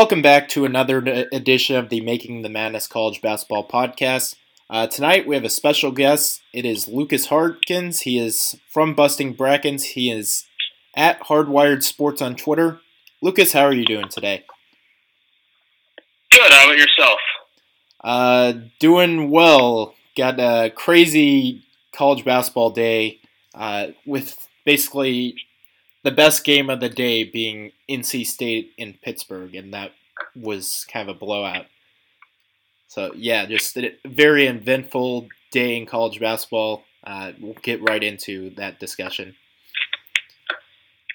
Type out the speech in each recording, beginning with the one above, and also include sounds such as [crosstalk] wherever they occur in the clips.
Welcome back to another edition of the Making the Madness College Basketball Podcast. Uh, tonight we have a special guest. It is Lucas Harkins. He is from Busting Brackets. He is at Hardwired Sports on Twitter. Lucas, how are you doing today? Good. How about yourself? Uh, doing well. Got a crazy college basketball day uh, with basically the best game of the day being NC State in Pittsburgh, and that was kind of a blowout. So yeah, just a very eventful day in college basketball. Uh, we'll get right into that discussion.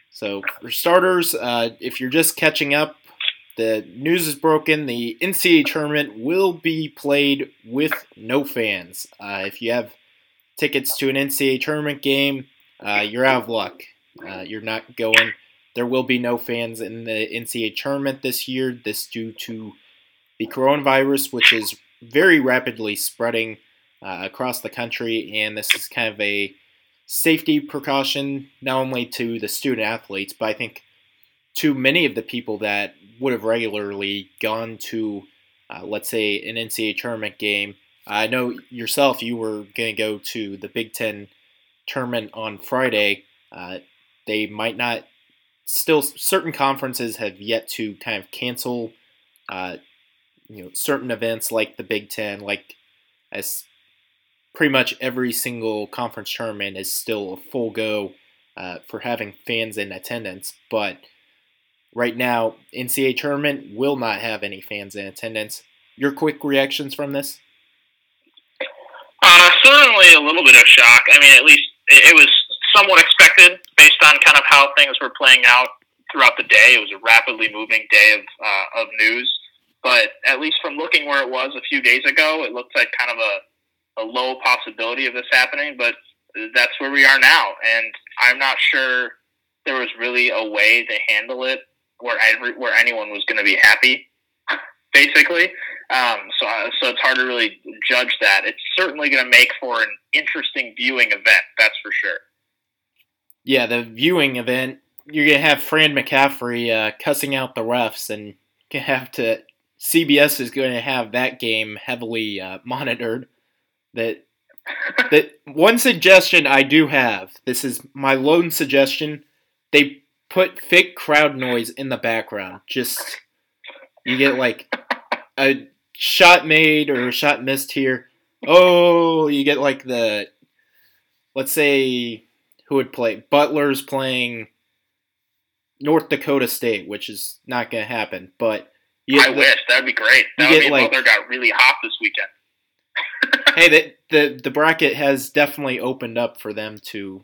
So for starters, uh, if you're just catching up, the news is broken. The NCAA tournament will be played with no fans. Uh, if you have tickets to an NCAA tournament game, uh, you're out of luck. Uh, you're not going. There will be no fans in the NCAA tournament this year. This due to the coronavirus, which is very rapidly spreading uh, across the country, and this is kind of a safety precaution not only to the student athletes, but I think to many of the people that would have regularly gone to, uh, let's say, an NCAA tournament game. I know yourself, you were going to go to the Big Ten tournament on Friday. Uh, they might not. Still, certain conferences have yet to kind of cancel, uh, you know, certain events like the Big Ten, like as pretty much every single conference tournament is still a full go uh, for having fans in attendance. But right now, NCAA tournament will not have any fans in attendance. Your quick reactions from this? Uh, certainly a little bit of shock. I mean, at least it was somewhat expected based on kind of how things were playing out throughout the day. It was a rapidly moving day of uh, of news, but at least from looking where it was a few days ago, it looked like kind of a, a low possibility of this happening. But that's where we are now, and I'm not sure there was really a way to handle it where every where anyone was going to be happy, basically. Um, so, uh, so it's hard to really judge that. It's certainly going to make for an interesting viewing event, that's for sure yeah, the viewing event, you're gonna have Fran McCaffery uh, cussing out the refs, and you have to. CBS is going to have that game heavily uh, monitored. That that one suggestion I do have. This is my lone suggestion. They put fake crowd noise in the background. Just you get like a shot made or a shot missed here. Oh, you get like the let's say who would play. Butler's playing North Dakota State, which is not going to happen. But I the, wish that'd be great. That would mean like, Butler got really hot this weekend. [laughs] hey, the, the the bracket has definitely opened up for them to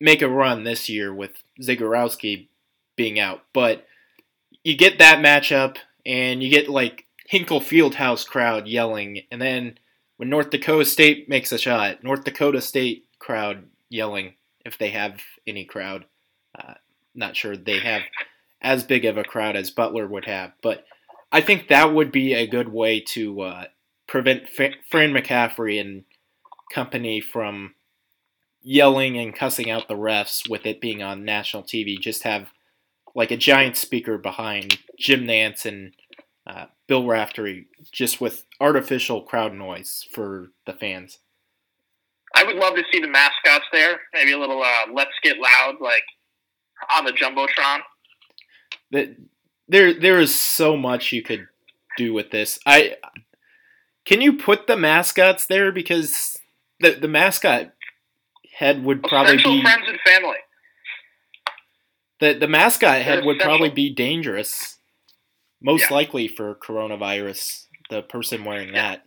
make a run this year with Zegarowski being out. But you get that matchup, and you get like Hinkle Fieldhouse crowd yelling, and then when North Dakota State makes a shot, North Dakota State crowd yelling if they have any crowd. Uh, not sure they have as big of a crowd as Butler would have, but I think that would be a good way to uh, prevent Fran McCaffery and company from yelling and cussing out the refs with it being on national TV. Just have like a giant speaker behind Jim Nantz and uh, Bill Raftery, just with artificial crowd noise for the fans. I would love to see the mascots there. Maybe a little uh, "Let's Get Loud" like on the jumbotron. That there, there is so much you could do with this. I can you put the mascots there because the the mascot head would probably Essential be friends and family. The the mascot head would probably be dangerous, most yeah. likely for coronavirus. The person wearing yeah. that.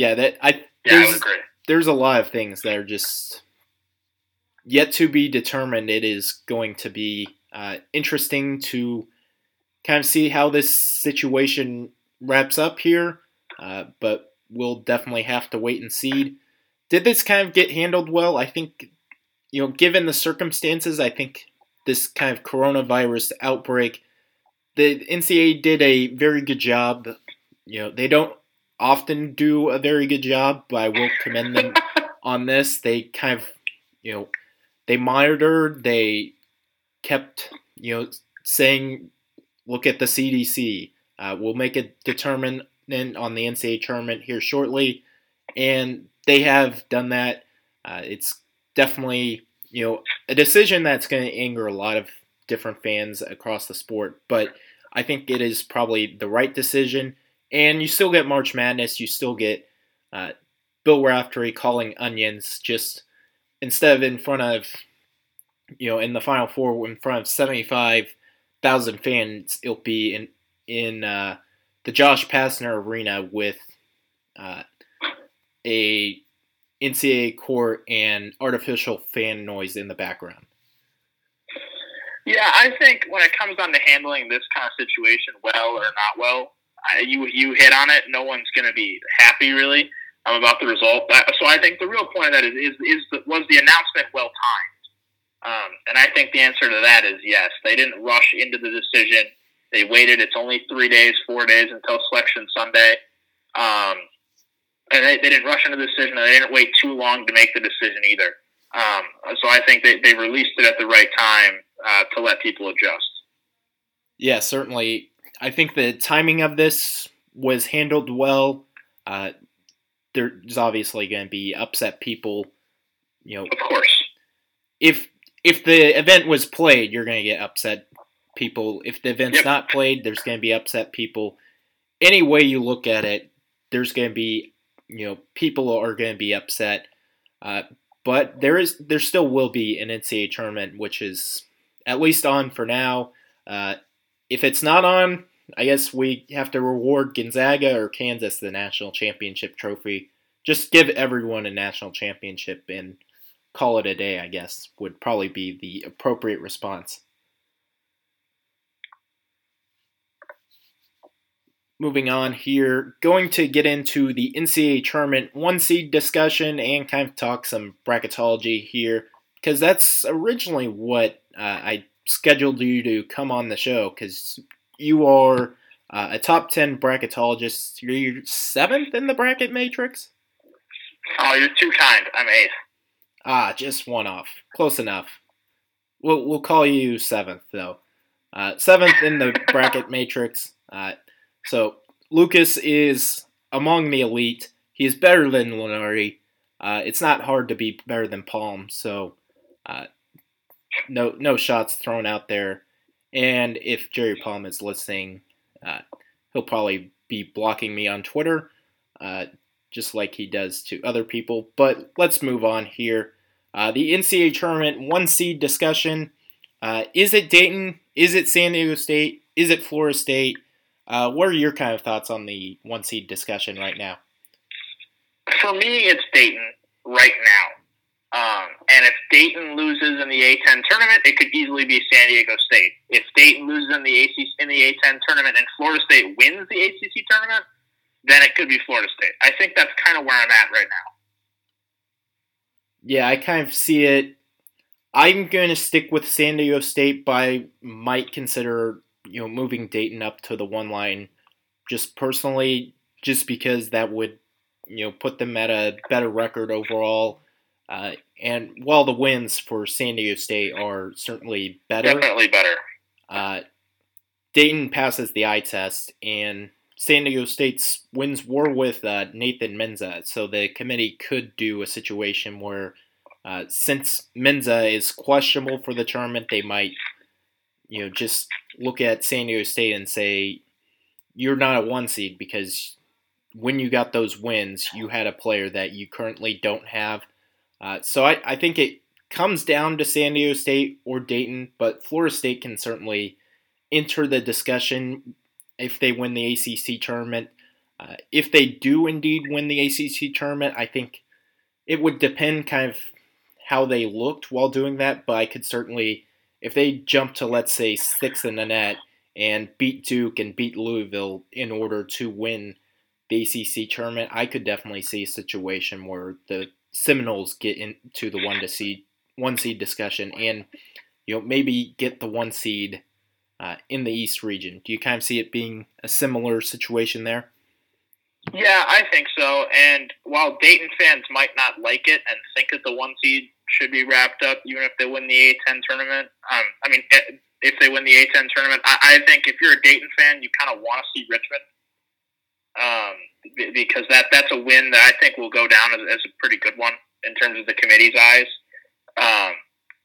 Yeah, that I yeah, there's, I there's a lot of things that are just yet to be determined. It is going to be uh, interesting to kind of see how this situation wraps up here, uh, but we'll definitely have to wait and see. Did this kind of get handled well? I think, you know, given the circumstances, I think this kind of coronavirus outbreak, the NCAA did a very good job. You know, they don't often do a very good job, but I will commend them [laughs] on this. They kind of, you know, they monitored, they kept, you know, saying, look at the CDC. Uh, we'll make a determinant on the NCAA tournament here shortly, and they have done that. Uh, it's definitely you know a decision that's going to anger a lot of different fans across the sport, but I think it is probably the right decision. And you still get March Madness. You still get uh, Bill Raftery calling onions just instead of in front of, you know, in the Final Four in front of 75,000 fans, it'll be in, in uh, the Josh Pastner Arena with uh, a NCAA court and artificial fan noise in the background. Yeah, I think when it comes down to handling this kind of situation well or not well, You you hit on it. No one's going to be happy really um, about the result. So I think the real point of that is is, is was the announcement well timed? Um, and I think the answer to that is yes. They didn't rush into the decision. They waited. It's only three days, four days until Selection Sunday. Um, and they, they didn't rush into the decision. They didn't wait too long to make the decision either. Um, so I think they, they released it at the right time uh, to let people adjust. Yeah, certainly. I think the timing of this was handled well. Uh, there's obviously going to be upset people. You know, of course. If if the event was played, you're going to get upset people. If the event's yep. not played, there's going to be upset people. Any way you look at it, there's going to be you know people are going to be upset. Uh, but there is there still will be an NCAA tournament, which is at least on for now. Uh, if it's not on, I guess we have to reward Gonzaga or Kansas the national championship trophy. Just give everyone a national championship and call it a day, I guess, would probably be the appropriate response. moving on here, going to get into the NCAA tournament one seed discussion and kind of talk some bracketology here because that's originally what uh, I scheduled you to come on the show because you are uh, a top 10 bracketologist. You're seventh in the bracket matrix? Oh, you're too kind. I'm eighth. Ah, just one off. Close enough. We'll, we'll call you seventh, though. Uh, seventh in the [laughs] bracket matrix. Uh, so Lucas is among the elite. He is better than Lunardi. Uh, it's not hard to be better than Palm. So uh, no no shots thrown out there. And if Jerry Palm is listening, uh, he'll probably be blocking me on Twitter, uh, just like he does to other people. But let's move on here. Uh, the NCAA tournament one seed discussion. Uh, is it Dayton? Is it San Diego State? Is it Florida State? Uh, what are your kind of thoughts on the one seed discussion right now? For me, it's Dayton right now. Um, and if Dayton loses in the A10 tournament, it could easily be San Diego State. If Dayton loses in the ACC, in the A10 tournament and Florida State wins the ACC tournament, then it could be Florida State. I think that's kind of where I'm at right now. Yeah, I kind of see it. I'm going to stick with San Diego State, but I might consider you know, moving Dayton up to the one line, just personally, just because that would, you know, put them at a better record overall. Uh, and while the wins for San Diego State are certainly better, definitely better. Uh, Dayton passes the eye test, and San Diego State's wins were with uh, Nathan Mensah. so the committee could do a situation where, uh, since Menza is questionable for the tournament, they might you know, just look at San Diego State and say you're not a one seed because when you got those wins, you had a player that you currently don't have. Uh, so I, I think it comes down to San Diego State or Dayton, but Florida State can certainly enter the discussion if they win the ACC tournament. Uh, if they do indeed win the ACC tournament, I think it would depend kind of how they looked while doing that, but I could certainly if they jump to let's say sixth in the net and beat Duke and beat Louisville in order to win the ACC tournament, I could definitely see a situation where the Seminoles get into the one to seed one seed discussion and you know maybe get the one seed uh, in the East region. Do you kind of see it being a similar situation there? Yeah, I think so. And while Dayton fans might not like it and think that the one seed should be wrapped up, even if they win the A10 tournament. Um, I mean, if they win the A10 tournament. I, I think if you're a Dayton fan, you kind of want to see Richmond um, because that that's a win that I think will go down as, as a pretty good one in terms of the committee's eyes. Um,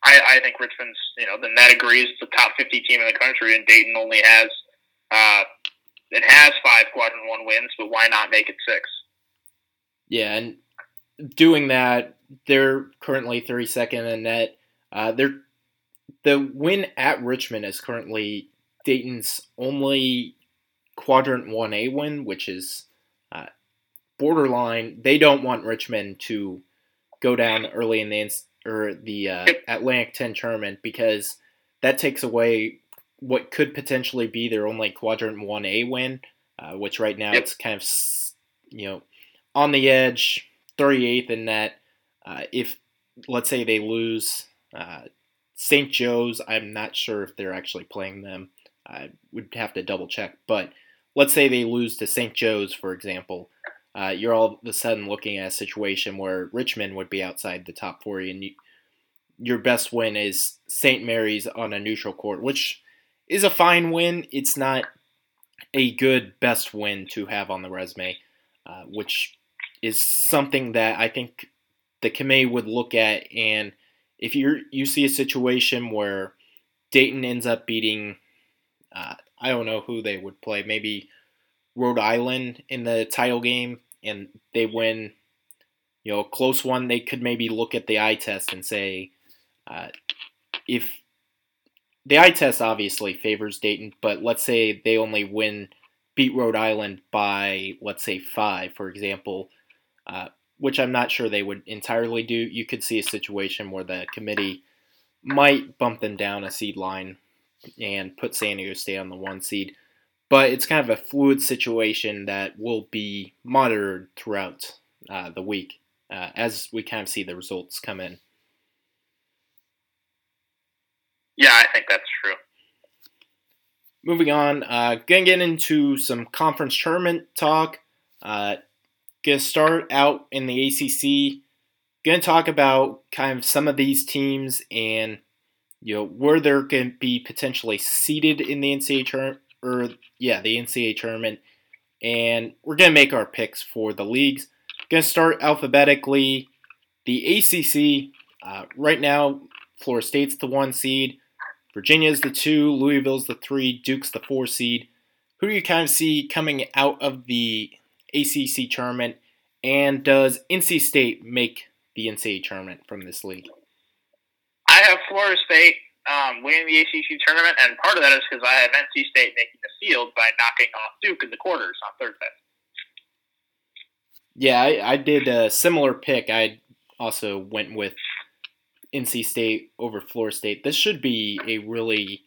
I, I think Richmond's, you know, the net agrees it's the top 50 team in the country, and Dayton only has uh, it has five quadrant one wins, but why not make it six? Yeah, and doing that, they're currently 32nd in net. Uh, they're the win at Richmond is currently Dayton's only quadrant 1A win, which is uh, borderline. They don't want Richmond to go down early in the or the uh, Atlantic 10 tournament because that takes away what could potentially be their only quadrant 1A win, uh, which right now it's kind of you know on the edge, 38th in that. Uh, if let's say they lose uh, St. Joe's, I'm not sure if they're actually playing them. I would have to double check. But let's say they lose to St. Joe's, for example. Uh, you're all of a sudden looking at a situation where Richmond would be outside the top 40, and you, your best win is St. Mary's on a neutral court, which is a fine win. It's not a good best win to have on the resume, uh, which is something that I think the committee would look at and – if you you see a situation where Dayton ends up beating, uh, I don't know who they would play, maybe Rhode Island in the title game, and they win, you know, a close one, they could maybe look at the eye test and say, uh, if the eye test obviously favors Dayton, but let's say they only win, beat Rhode Island by, let's say, five, for example. Uh, which I'm not sure they would entirely do, you could see a situation where the committee might bump them down a seed line and put San Diego State on the one seed. But it's kind of a fluid situation that will be monitored throughout uh, the week uh, as we kind of see the results come in. Yeah, I think that's true. Moving on, uh, gonna get into some conference tournament talk. Uh, Gonna start out in the ACC. Gonna talk about kind of some of these teams and you know where they're gonna be potentially seeded in the NCAA tournament, or yeah, the NCAA tournament, and we're gonna make our picks for the leagues. Gonna start alphabetically. The ACC uh, right now, Florida State's the one seed. Virginia's the two, Louisville's the three, Duke's the four seed. Who do you kind of see coming out of the ACC tournament? And does NC State make the NCAA tournament from this league? I have Florida State um, winning the ACC tournament, and part of that is because I have NC State making the field by knocking off Duke in the quarters on Thursday. Yeah, I, I did a similar pick. I also went with NC State over Florida State. This should be a really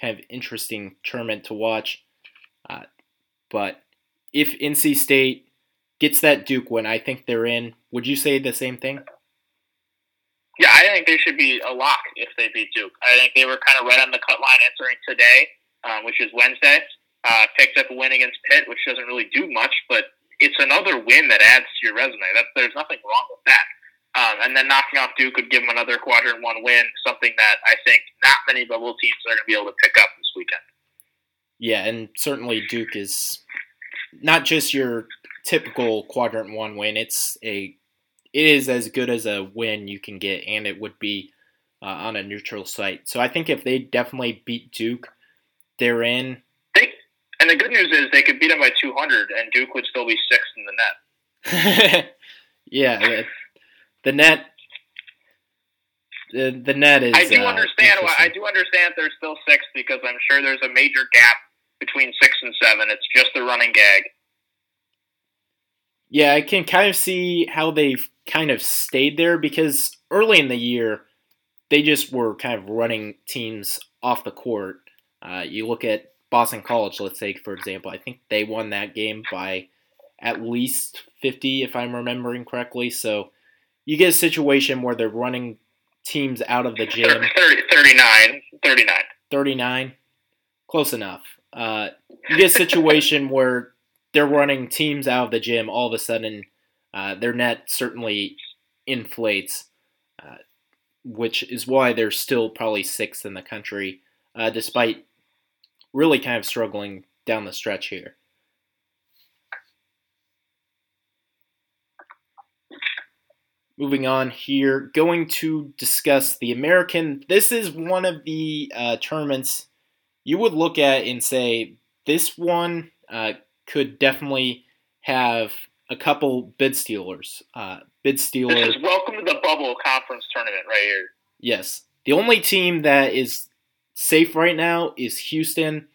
kind of interesting tournament to watch. Uh, but if NC State gets that Duke win, I think they're in. Would you say the same thing? Yeah, I think they should be a lock if they beat Duke. I think they were kind of right on the cut line entering today, um, which is Wednesday. Uh, picked up a win against Pitt, which doesn't really do much, but it's another win that adds to your resume. That, there's nothing wrong with that. Um, and then knocking off Duke would give them another quadrant one win, something that I think not many bubble teams are going to be able to pick up this weekend. Yeah, and certainly Duke is not just your typical quadrant one win. It's a it is as good as a win you can get, and it would be uh, on a neutral site. So I think if they definitely beat Duke, they're in. They, and the good news is they could beat them by 200, and Duke would still be sixth in the net. [laughs] yeah, the, the, net. The, the net is. I do uh, understand. Why, I do understand they're still sixth because I'm sure there's a major gap between six and seven. It's just the running gag. Yeah, I can kind of see how they've kind of stayed there because early in the year, they just were kind of running teams off the court. Uh, you look at Boston College, let's say, for example, I think they won that game by at least 50, if I'm remembering correctly. So you get a situation where they're running teams out of the gym. 30, 39. 39. 39. Close enough. Uh, you get a situation [laughs] where they're running teams out of the gym, all of a sudden uh, their net certainly inflates, uh, which is why they're still probably sixth in the country. uh, despite really kind of struggling down the stretch here. Moving on here, going to discuss the American. This is one of the uh, tournaments you would look at and say this one uh, could definitely have a couple bid stealers. Uh, bid stealers. This is welcome to the bubble conference tournament right here. Yes, the only team that is safe right now is Houston.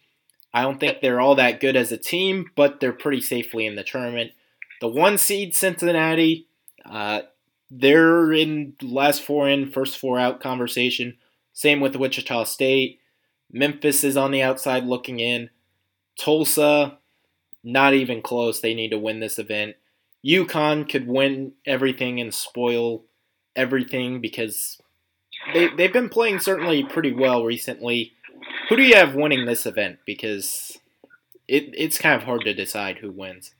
I don't think they're all that good as a team, but they're pretty safely in the tournament. The one seed Cincinnati, uh, they're in last four in, first four out conversation. Same with Wichita State. Memphis is on the outside looking in. Tulsa, not even close. They need to win this event. UConn could win everything and spoil everything because they, they've been playing certainly pretty well recently. Who do you have winning this event? Because it, it's kind of hard to decide who wins.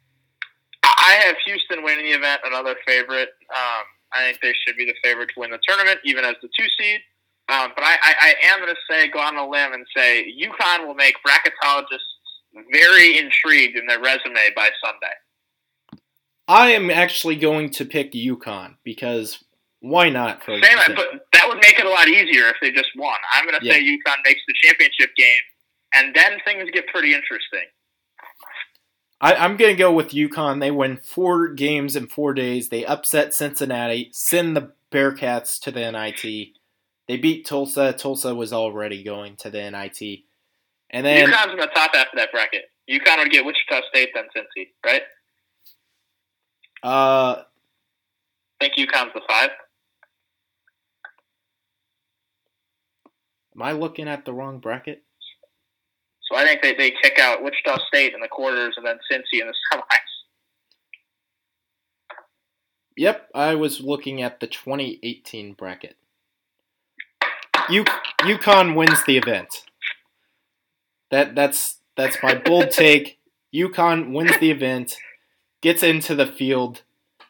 I have Houston winning the event, another favorite. Um, I think they should be the favorite to win the tournament, even as the two seed. Um, but I, I, I am going to say, go on a limb and say UConn will make bracketologists very intrigued in their resume by Sunday. I am actually going to pick UConn because why not? For Same, but that would make it a lot easier if they just won. I'm going to yeah. say UConn makes the championship game, and then things get pretty interesting. I, am going to go with UConn. They win four games in four days. They upset Cincinnati, send the Bearcats to the NIT. They beat Tulsa. Tulsa was already going to the NIT. And then UConn's in the top half of that bracket. UConn would get Wichita State then Cincy, right? Uh, I think UConn's the five. Am I looking at the wrong bracket? So I think they, they kick out Wichita State in the quarters and then Cincy in the [laughs] semis. Yep, I was looking at the 2018 bracket. U- UConn wins the event. That that's that's my bold [laughs] take. UConn wins the event, gets into the field.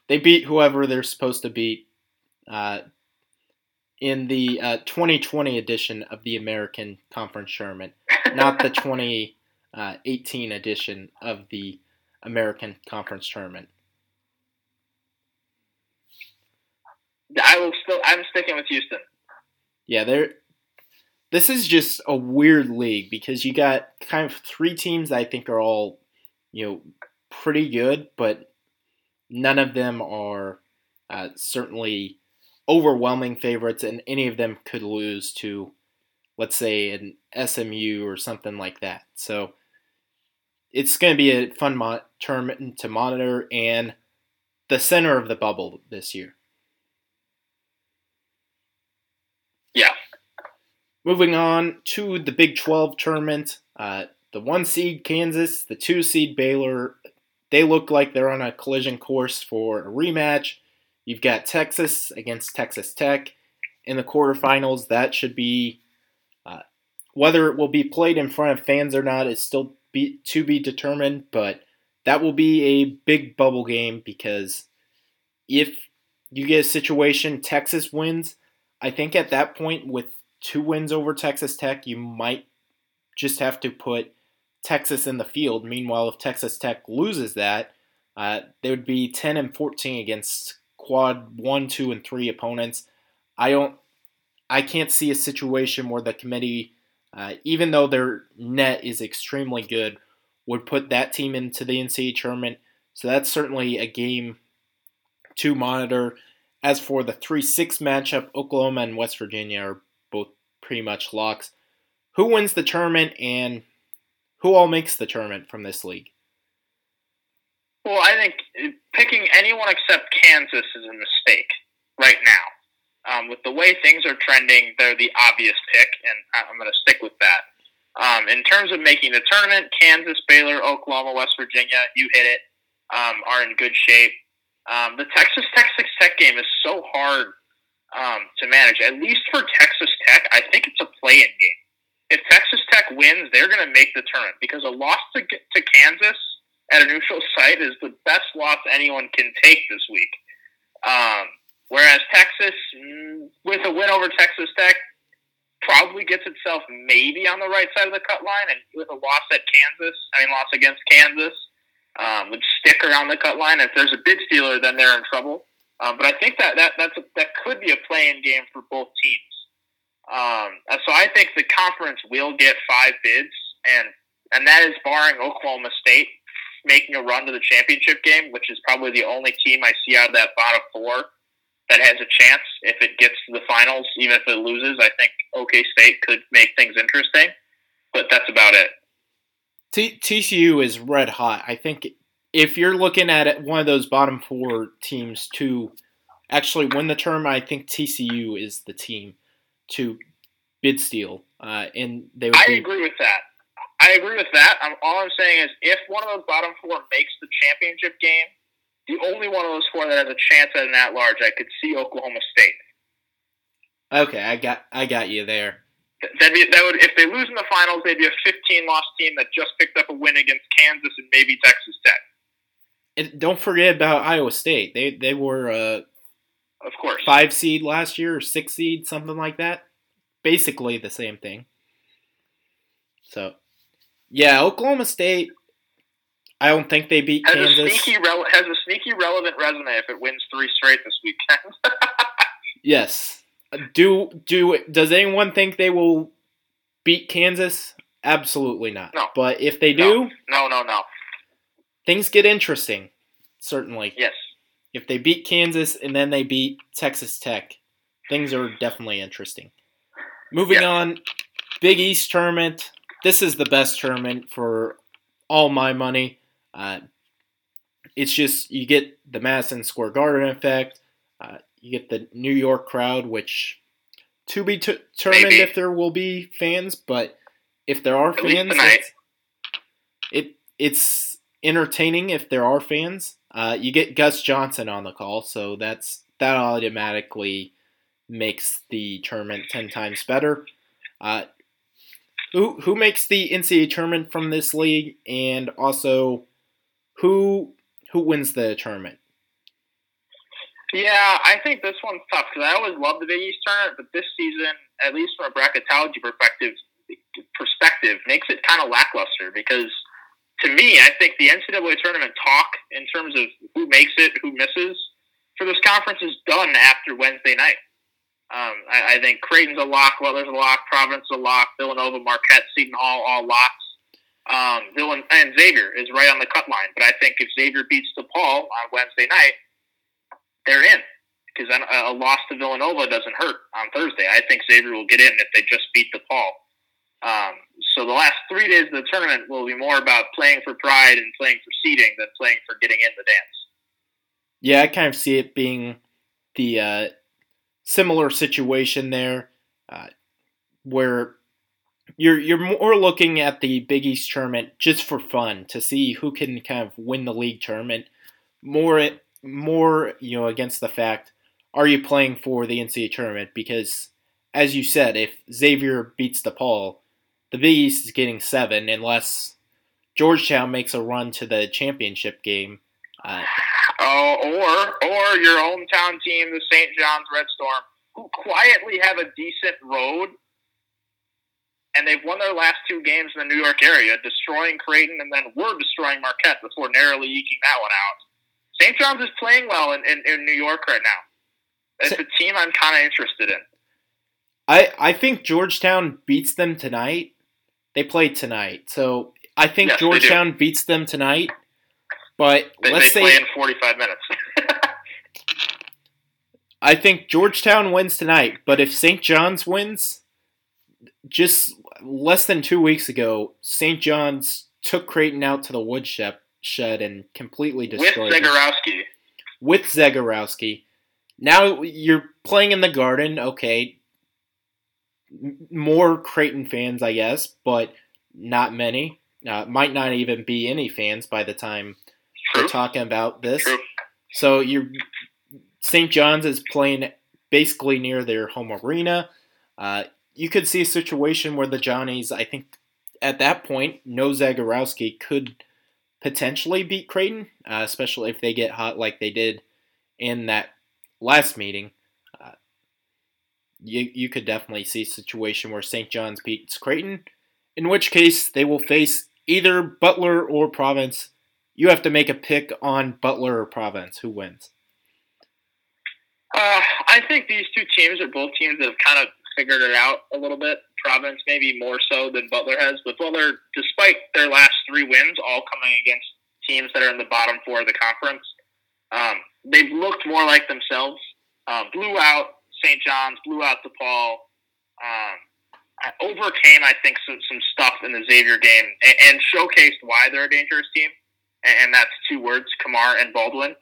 They beat whoever they're supposed to beat. Uh, in the uh, 2020 edition of the American Conference Tournament, not the [laughs] 2018 edition of the American Conference Tournament. I will still. I'm sticking with Houston. Yeah, there. This is just a weird league because you got kind of three teams that I think are all, you know, pretty good, but none of them are uh, certainly overwhelming favorites, and any of them could lose to, let's say, an SMU or something like that. So it's going to be a fun mo- tournament to monitor and the center of the bubble this year. Yeah. Moving on to the Big 12 tournament, uh, the one seed Kansas, the two seed Baylor, they look like they're on a collision course for a rematch. You've got Texas against Texas Tech in the quarterfinals. That should be uh, whether it will be played in front of fans or not is still be, to be determined, but that will be a big bubble game because if you get a situation Texas wins, I think at that point with two wins over Texas Tech, you might just have to put Texas in the field. Meanwhile, if Texas Tech loses that, uh, they would be 10 and 14 against quad one, two, and three opponents. I don't, I can't see a situation where the committee, uh, even though their net is extremely good, would put that team into the NCAA tournament. So that's certainly a game to monitor. As for the 3 6 matchup, Oklahoma and West Virginia are pretty much locks. Who wins the tournament and who all makes the tournament from this league? Well, I think picking anyone except Kansas is a mistake right now. Um, with the way things are trending, they're the obvious pick, and I'm going to stick with that. Um, in terms of making the tournament, Kansas, Baylor, Oklahoma, West Virginia, you hit it, um, are in good shape. Um, the Texas Texas Tech game is so hard um, to manage. At least for Texas Tech, I think it's a play-in game. If Texas Tech wins, they're going to make the tournament because a loss to, to Kansas – at a neutral site is the best loss anyone can take this week. Um, whereas Texas, mm, with a win over Texas Tech, probably gets itself maybe on the right side of the cut line, and with a loss at Kansas, I mean loss against Kansas, um, would stick around the cut line. If there's a bid stealer, then they're in trouble. Um, but I think that that that's a, that could be a play-in game for both teams. Um, so I think the conference will get five bids, and and that is barring Oklahoma State making a run to the championship game, which is probably the only team I see out of that bottom four that has a chance if it gets to the finals, even if it loses. I think OK State could make things interesting, but that's about it. T- TCU is red hot. I think if you're looking at one of those bottom four teams to actually win the term, I think TCU is the team to bid steal. Uh, and they I be, agree with that. I agree with that. I'm, all I'm saying is if one of those bottom four makes the championship game, the only one of those four that has a chance at an at large, I could see Oklahoma State. Okay, I got I got you there. That'd be, that would if they lose in the finals, they'd be a 15 loss team that just picked up a win against Kansas and maybe Texas Tech. And don't forget about Iowa State. They they were uh, of course five seed last year or six seed, something like that. Basically the same thing. So, yeah, Oklahoma State. I don't think they beat has Kansas. A sneaky rele- has a sneaky relevant resume if it wins three straight this weekend. [laughs] yes. Do do does anyone think they will beat Kansas? Absolutely not. No. But if they do, no, no, no, no. things get interesting. Certainly. Yes. If they beat Kansas and then they beat Texas Tech, things are definitely interesting. Moving Yeah. on, Big East tournament. This is the best tournament for all my money. Uh, it's just you get the Madison Square Garden effect. Uh, you get the New York crowd, which to be t- determined Maybe. if there will be fans, but if there are At fans, it's, it it's entertaining if there are fans. Uh, you get Gus Johnson on the call, so that's that automatically makes the tournament ten times better. Uh, who who makes the NCAA tournament from this league, and also who who wins the tournament? Yeah, I think this one's tough because I always love the Big East tournament, but this season, at least from a bracketology perspective, perspective makes it kind of lackluster because to me, I think the NCAA tournament talk in terms of who makes it, who misses for this conference is done after Wednesday night. Um, I, I think Creighton's a lock, Butler's a lock, Providence a lock, Villanova, Marquette, Seton Hall, all locks. Um, Villan- and Xavier is right on the cut line, but I think if Xavier beats DePaul on Wednesday night, they're in because a, a loss to Villanova doesn't hurt on Thursday. I think Xavier will get in if they just beat DePaul. Um, so the last three days of the tournament will be more about playing for pride and playing for seeding than playing for getting in the dance. Yeah, I kind of see it being the uh, similar situation there, uh, where you're you're more looking at the Big East tournament just for fun to see who can kind of win the league tournament. More more you know against the fact are you playing for the NCAA tournament because as you said if Xavier beats DePaul, the Big East is getting seven unless Georgetown makes a run to the championship game. Uh, Oh, or or your hometown team, the St. John's Red Storm, who quietly have a decent road, and they've won their last two games in the New York area, destroying Creighton and then were destroying Marquette before narrowly eking that one out. St. John's is playing well in, in, in New York right now. It's a team I'm kind of interested in. I I think Georgetown beats them tonight. They played tonight, so I think Yes. Georgetown beats them tonight. But They, let's they play say in 45 minutes. [laughs] I think Georgetown wins tonight. But if St. John's wins, just less than two weeks ago, St. John's took Creighton out to the woodshed shed and completely With destroyed them. Zegarowski. with Zegarowski. Now you're playing in the Garden, okay. More Creighton fans, I guess, but not many. Uh, might not even be any fans by the time True. we're talking about this. True. So you're St. John's is playing basically near their home arena. Uh, you could see a situation where the Johnnies, I think, at that point, no Zegarowski could potentially beat Creighton, uh, especially if they get hot like they did in that last meeting. Uh, you you could definitely see a situation where St. John's beats Creighton, in which case they will face either Butler or Providence. You have to make a pick on Butler or Providence. Who wins? Uh, I think these two teams are both teams that have kind of figured it out a little bit. Providence maybe more so than Butler has, but Butler, despite their last three wins, all coming against teams that are in the bottom four of the conference, um, they've looked more like themselves. Um, blew out St. John's, blew out DePaul. Um, overcame, I think, some, some stuff in the Xavier game and, and showcased why they're a dangerous team. And, and that's two words, Kamar and Baldwin.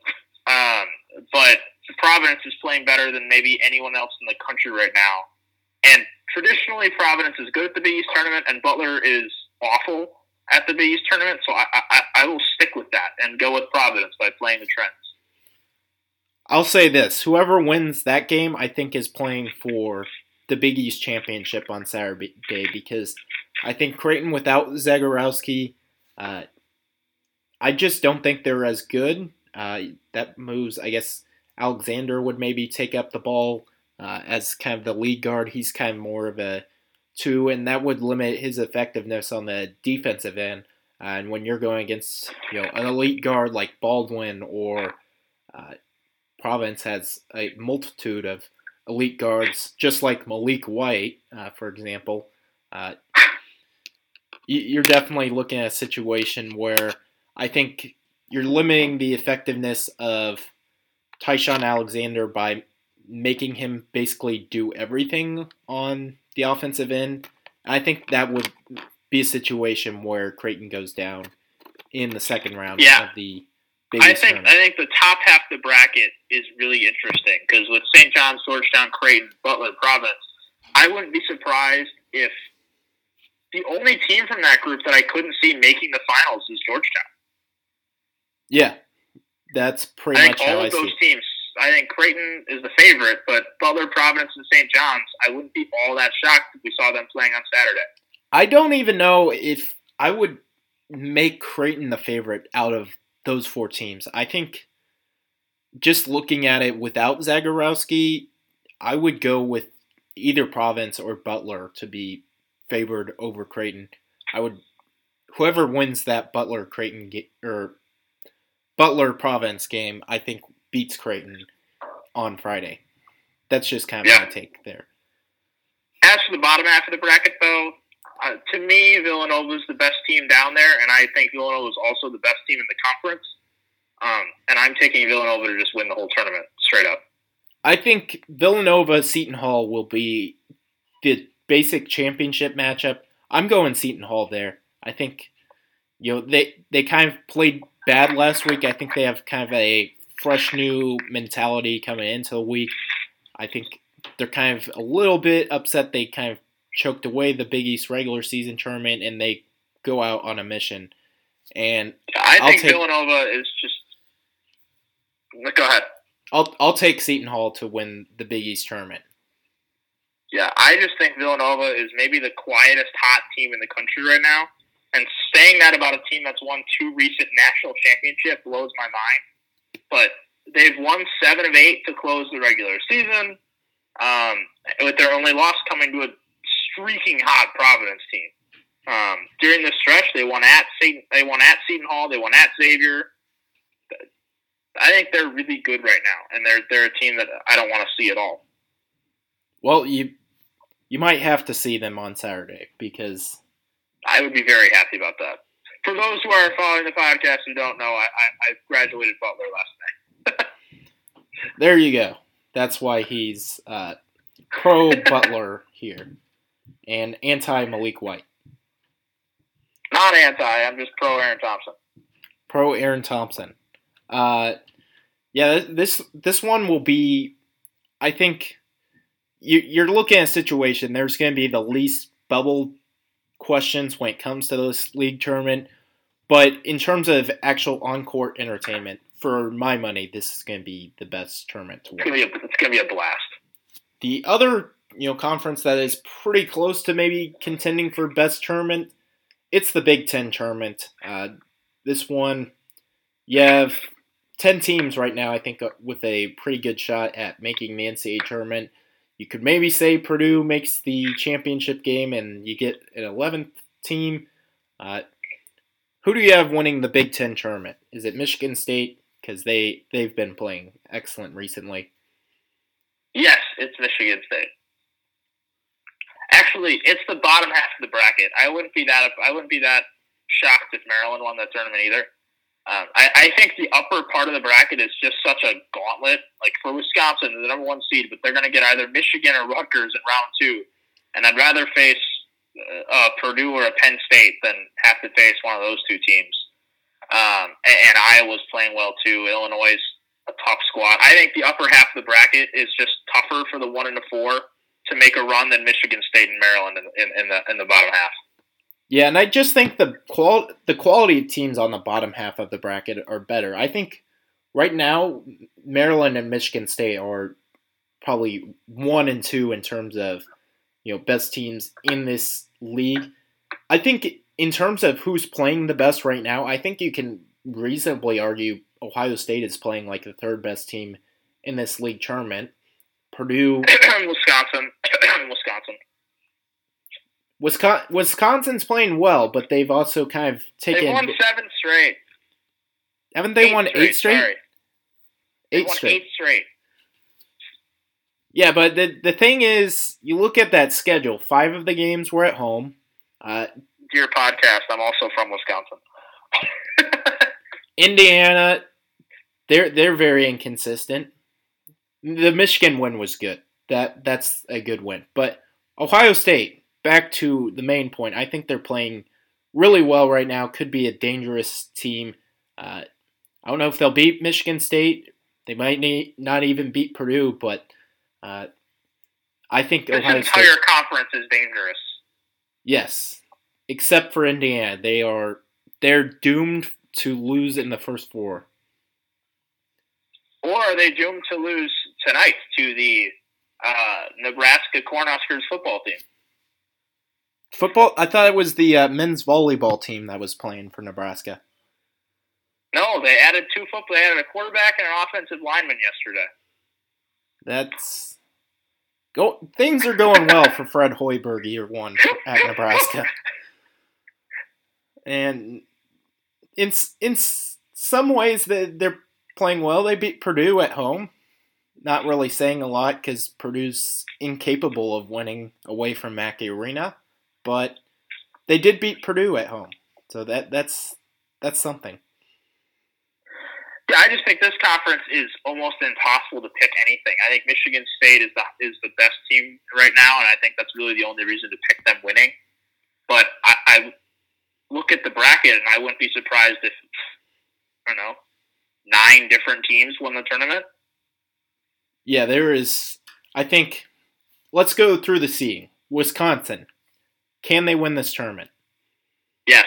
Um, but Providence is playing better than maybe anyone else in the country right now. And traditionally, Providence is good at the Big East tournament, and Butler is awful at the Big East tournament. So I, I, I will stick with that and go with Providence by playing the trends. I'll say this: whoever wins that game, I think, is playing for the Big East championship on Saturday because I think Creighton without Zegarowski, uh, I just don't think they're as good. Uh, that moves, I guess, Alexander would maybe take up the ball uh, as kind of the lead guard. He's kind of more of a two, and that would limit his effectiveness on the defensive end. Uh, and when you're going against you know an elite guard like Baldwin or uh, Providence has a multitude of elite guards, just like Maliek White, uh, for example. Uh, you're definitely looking at a situation where I think you're limiting the effectiveness of Ty-Shon Alexander by making him basically do everything on the offensive end. I think that would be a situation where Creighton goes down in the second round yeah. of the I think. I think the top half of the bracket is really interesting because with St. John's, Georgetown, Creighton, Butler, Providence, I wouldn't be surprised if the only team from that group that I couldn't see making the finals is Georgetown. Yeah, that's pretty I much all of I those teams. I think Creighton is the favorite, but Butler, Providence, and St. John's, I wouldn't be all that shocked if we saw them playing on Saturday. I don't even know if I would make Creighton the favorite out of those four teams. I think just looking at it without Zegarowski, I would go with either Providence or Butler to be favored over Creighton. I would whoever wins that Butler Creighton or Butler Providence game, I think beats Creighton on Friday. That's just kind of yeah. my take there. As for the bottom half of the bracket, though, uh, to me, Villanova is the best team down there, and I think Villanova is also the best team in the conference. Um, and I'm taking Villanova to just win the whole tournament straight up. I think Villanova Seton Hall will be the Big East championship matchup. I'm going Seton Hall there. I think you know they they kind of played bad last week. I think they have kind of a fresh new mentality coming into the week. I think they're kind of a little bit upset they kind of choked away the Big East regular season tournament and they go out on a mission. And I I'll think take, Villanova is just. Go ahead. I'll I'll take Seton Hall to win the Big East tournament. Yeah, I just think Villanova is maybe the quietest hot team in the country right now, and saying that about a team that's won two recent national championships blows my mind. But they've won seven of eight to close the regular season, um, with their only loss coming to a streaking hot Providence team. Um, during the stretch, they won at Seton, they won at Seton Hall, they won at Xavier. I think they're really good right now, and they're they're a team that I don't want to see at all. Well, you you might have to see them on Saturday because I would be very happy about that. For those who are following the podcast who don't know, I, I, I graduated Butler last night. [laughs] there you go. That's why he's uh, pro Butler here and anti Maliek White. Not anti. I'm just pro Aaron Thompson. Pro Aaron Thompson. Uh, yeah, this this one will be. I think you, you're looking at a situation. There's going to be the least bubble questions when it comes to this league tournament, but in terms of actual on-court entertainment, for my money, this is going to be the best tournament to watch. It's going to be a blast. The other you know conference that is pretty close to maybe contending for best tournament. It's the Big Ten tournament. Uh, this one, you have ten teams right now. I think uh, with a pretty good shot at making the NCAA tournament. you could maybe say Purdue makes the championship game and you get an 11th team. Uh, who do you have winning the Big Ten tournament? Is it Michigan State? Because they they've been playing excellent recently. Yes, it's Michigan State. Actually, it's the bottom half of the bracket. I wouldn't be that I wouldn't be that shocked if Maryland won that tournament either. Um, I, I think the upper part of the bracket is just such a gauntlet. Like for Wisconsin, the number one seed, but they're going to get either Michigan or Rutgers in round two, and I'd rather face uh, uh, Purdue or a Penn State than have to face one of those two teams. Um, and, and Iowa's playing well too. Illinois is a tough squad. I think the upper half of the bracket is just tougher for the one and the four to make a run than Michigan State and Maryland in, in, in the in the bottom half. Yeah, and I just think the qual the quality of teams on the bottom half of the bracket are better. I think right now Maryland and Michigan State are probably one and two in terms of you know best teams in this league. I think in terms of who's playing the best right now, I think you can reasonably argue Ohio State is playing like the third best team in this league tournament. Purdue, [coughs] Wisconsin, [coughs] Wisconsin. Wisconsin, Wisconsin's playing well, but they've also kind of taken. They won seven straight. Haven't they eight won straight, eight straight? Sorry. Eight straight. Eight straight. Yeah, but the the thing is, you look at that schedule. Five of the games were at home. Uh, Dear podcast, I'm also from Wisconsin. [laughs] Indiana, they're they're very inconsistent. The Michigan win was good. That that's a good win. But Ohio State, back to the main point. I think they're playing really well right now. Could be a dangerous team. Uh, I don't know if they'll beat Michigan State. They might need, not even beat Purdue, but uh, I think this Ohio entire State, conference is dangerous. Yes, except for Indiana, they are they're doomed to lose in the first four. Or are they doomed to lose tonight to the uh, Nebraska Cornhuskers football team? Football? I thought it was the uh, men's volleyball team that was playing for Nebraska. No, they added two football. They added a quarterback and an offensive lineman yesterday. That's go. Things are going well for Fred Hoiberg year one at Nebraska, and in in some ways that they're playing well. They beat Purdue at home. Not really saying a lot because Purdue's incapable of winning away from Mackey Arena but they did beat Purdue at home, so that that's that's something. I just think this conference is almost impossible to pick anything. I think Michigan State is the is the best team right now, and I think that's really the only reason to pick them winning. But I, I look at the bracket, and I wouldn't be surprised if I don't know nine different teams won the tournament. Yeah, there is. I think. Let's go through the seeding. Wisconsin, can they win this tournament? Yes.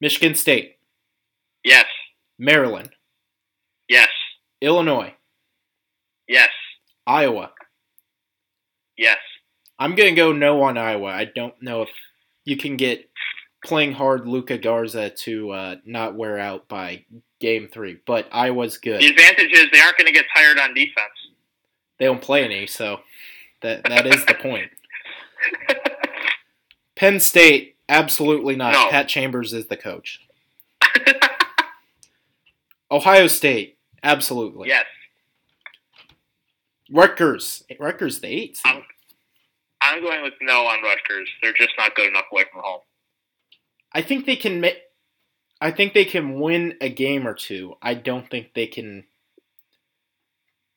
Michigan State. Yes. Maryland. Yes. Illinois. Yes. Iowa. Yes. I'm going to go no on Iowa. I don't know if you can get playing hard Luka Garza to uh, not wear out by game three, but Iowa's good. The advantage is they aren't going to get tired on defense. They don't play any, so that that is the point. Penn State, absolutely not. No. Pat Chambers is the coach. [laughs] Ohio State, absolutely. Yes. Rutgers, Rutgers the eight. I'm, I'm going with no on Rutgers. They're just not good enough away from home. I think they can. Ma- I think they can win a game or two. I don't think they can.